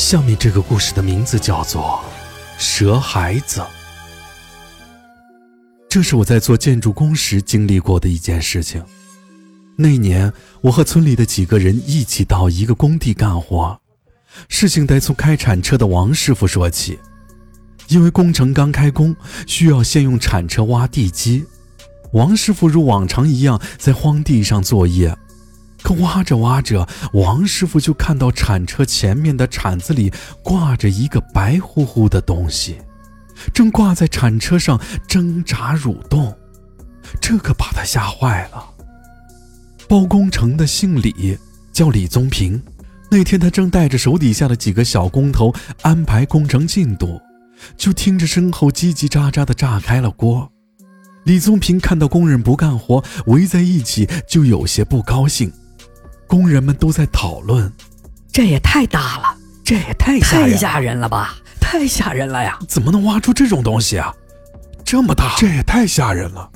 下面这个故事的名字叫做《蛇孩子》。这是我在做建筑工时经历过的一件事情。那年，我和村里的几个人一起到一个工地干活。事情得从开铲车的王师傅说起。因为工程刚开工，需要先用铲车挖地基。王师傅如往常一样在荒地上作业。挖着挖着，王师傅就看到铲车前面的铲子里挂着一个白乎乎的东西，正挂在铲车上挣扎蠕动，这可把他吓坏了。包工程的姓李，叫李宗平。那天他正带着手底下的几个小工头安排工程进度，就听着身后叽叽喳喳的炸开了锅。李宗平看到工人不干活，围在一起，就有些不高兴。工人们都在讨论，这也太大了，这也太太吓人了吧，太吓人了呀！怎么能挖出这种东西啊？这么大，这也太吓人了！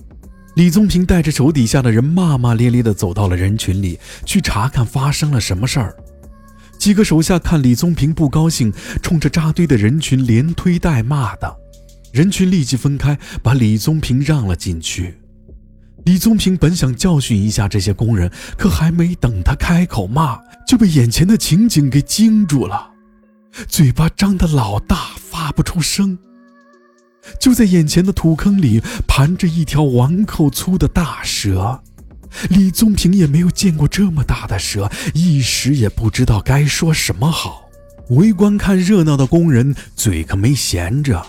李宗平带着手底下的人骂骂咧咧地走到了人群里，去查看发生了什么事儿。几个手下看李宗平不高兴，冲着扎堆的人群连推带骂的，人群立即分开，把李宗平让了进去。李宗平本想教训一下这些工人，可还没等他开口骂，就被眼前的情景给惊住了，嘴巴张得老大，发不出声。就在眼前的土坑里盘着一条碗口粗的大蛇，李宗平也没有见过这么大的蛇，一时也不知道该说什么好。围观看热闹的工人嘴可没闲着，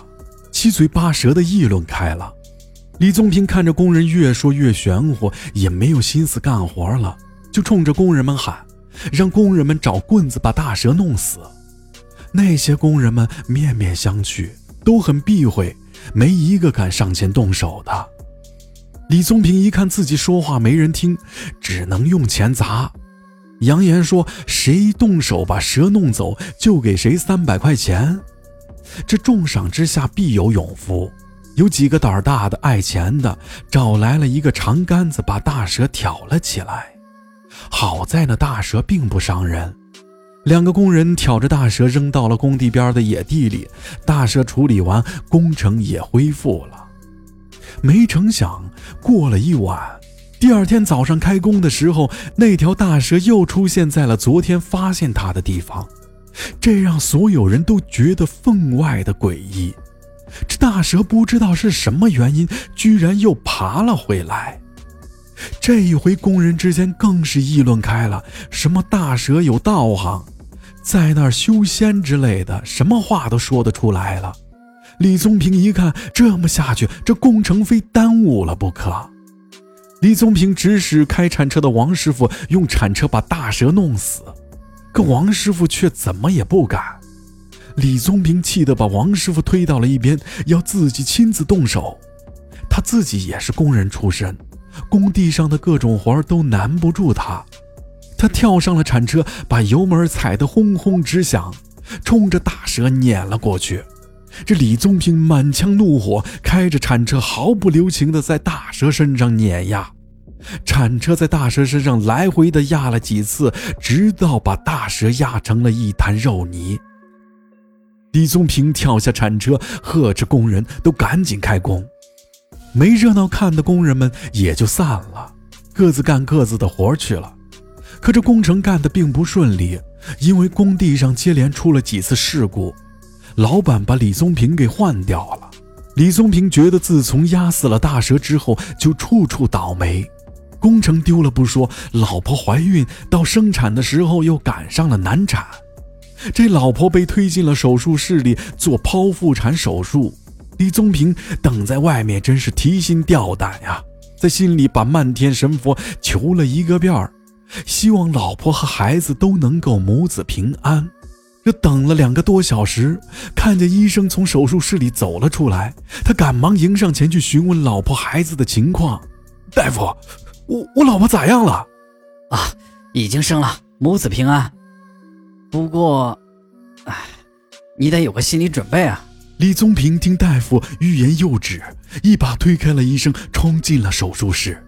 七嘴八舌的议论开了。李宗平看着工人越说越玄乎，也没有心思干活了，就冲着工人们喊：“让工人们找棍子把大蛇弄死。”那些工人们面面相觑，都很避讳，没一个敢上前动手的。李宗平一看自己说话没人听，只能用钱砸，扬言说：“谁动手把蛇弄走，就给谁三百块钱。”这重赏之下必有勇夫。有几个胆儿大的、爱钱的，找来了一个长杆子，把大蛇挑了起来。好在那大蛇并不伤人。两个工人挑着大蛇扔到了工地边的野地里，大蛇处理完，工程也恢复了。没成想，过了一晚，第二天早上开工的时候，那条大蛇又出现在了昨天发现它的地方，这让所有人都觉得分外的诡异。大蛇不知道是什么原因，居然又爬了回来。这一回，工人之间更是议论开了，什么大蛇有道行，在那儿修仙之类的，什么话都说得出来了。李宗平一看，这么下去，这工程非耽误了不可。李宗平指使开铲车的王师傅用铲车把大蛇弄死，可王师傅却怎么也不敢。李宗平气得把王师傅推到了一边，要自己亲自动手。他自己也是工人出身，工地上的各种活都难不住他。他跳上了铲车，把油门踩得轰轰直响，冲着大蛇碾了过去。这李宗平满腔怒火，开着铲车毫不留情地在大蛇身上碾压。铲车在大蛇身上来回的压了几次，直到把大蛇压成了一滩肉泥。李宗平跳下铲车，呵斥工人都赶紧开工。没热闹看的工人们也就散了，各自干各自的活去了。可这工程干得并不顺利，因为工地上接连出了几次事故，老板把李宗平给换掉了。李宗平觉得自从压死了大蛇之后，就处处倒霉，工程丢了不说，老婆怀孕，到生产的时候又赶上了难产。这老婆被推进了手术室里做剖腹产手术，李宗平等在外面真是提心吊胆呀，在心里把漫天神佛求了一个遍儿，希望老婆和孩子都能够母子平安。这等了两个多小时，看见医生从手术室里走了出来，他赶忙迎上前去询问老婆孩子的情况。大夫，我我老婆咋样了？啊，已经生了，母子平安。不过，哎，你得有个心理准备啊！李宗平听大夫欲言又止，一把推开了医生，冲进了手术室。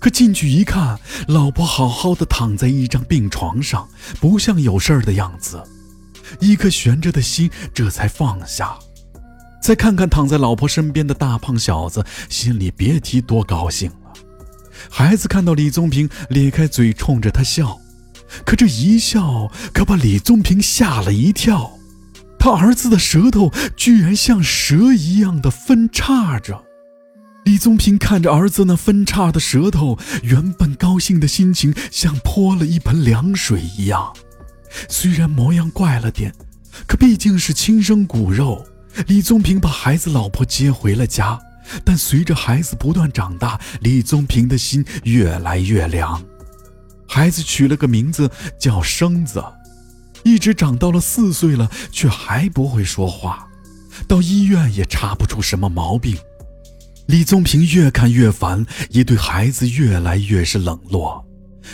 可进去一看，老婆好好的躺在一张病床上，不像有事儿的样子。一颗悬着的心这才放下。再看看躺在老婆身边的大胖小子，心里别提多高兴了。孩子看到李宗平咧开嘴冲着他笑，可这一笑可把李宗平吓了一跳，他儿子的舌头居然像蛇一样的分叉着。李宗平看着儿子那分叉的舌头，原本高兴的心情像泼了一盆凉水一样。虽然模样怪了点，可毕竟是亲生骨肉。李宗平把孩子、老婆接回了家，但随着孩子不断长大，李宗平的心越来越凉。孩子取了个名字叫生子，一直长到了四岁了，却还不会说话，到医院也查不出什么毛病。李宗平越看越烦，也对孩子越来越是冷落。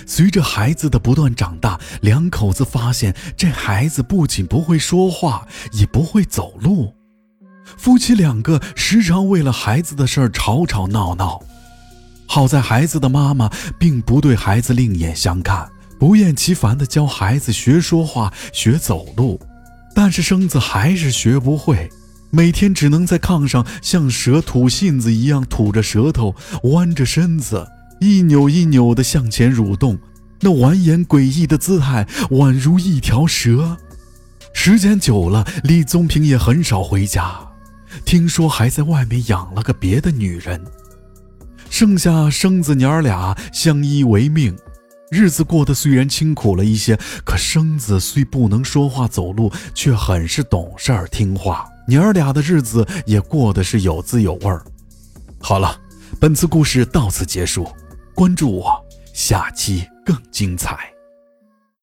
随着孩子的不断长大，两口子发现这孩子不仅不会说话，也不会走路。夫妻两个时常为了孩子的事儿吵吵闹闹，好在孩子的妈妈并不对孩子另眼相看，不厌其烦地教孩子学说话、学走路，但是生子还是学不会，每天只能在炕上像蛇吐信子一样吐着舌头，弯着身子，一扭一扭地向前蠕动，那蜿蜒诡异的姿态宛如一条蛇。时间久了，李宗平也很少回家。听说还在外面养了个别的女人，剩下生子娘儿俩相依为命，日子过得虽然清苦了一些，可生子虽不能说话走路，却很是懂事儿听话，娘儿俩的日子也过得是有滋有味儿。好了，本次故事到此结束，关注我，下期更精彩。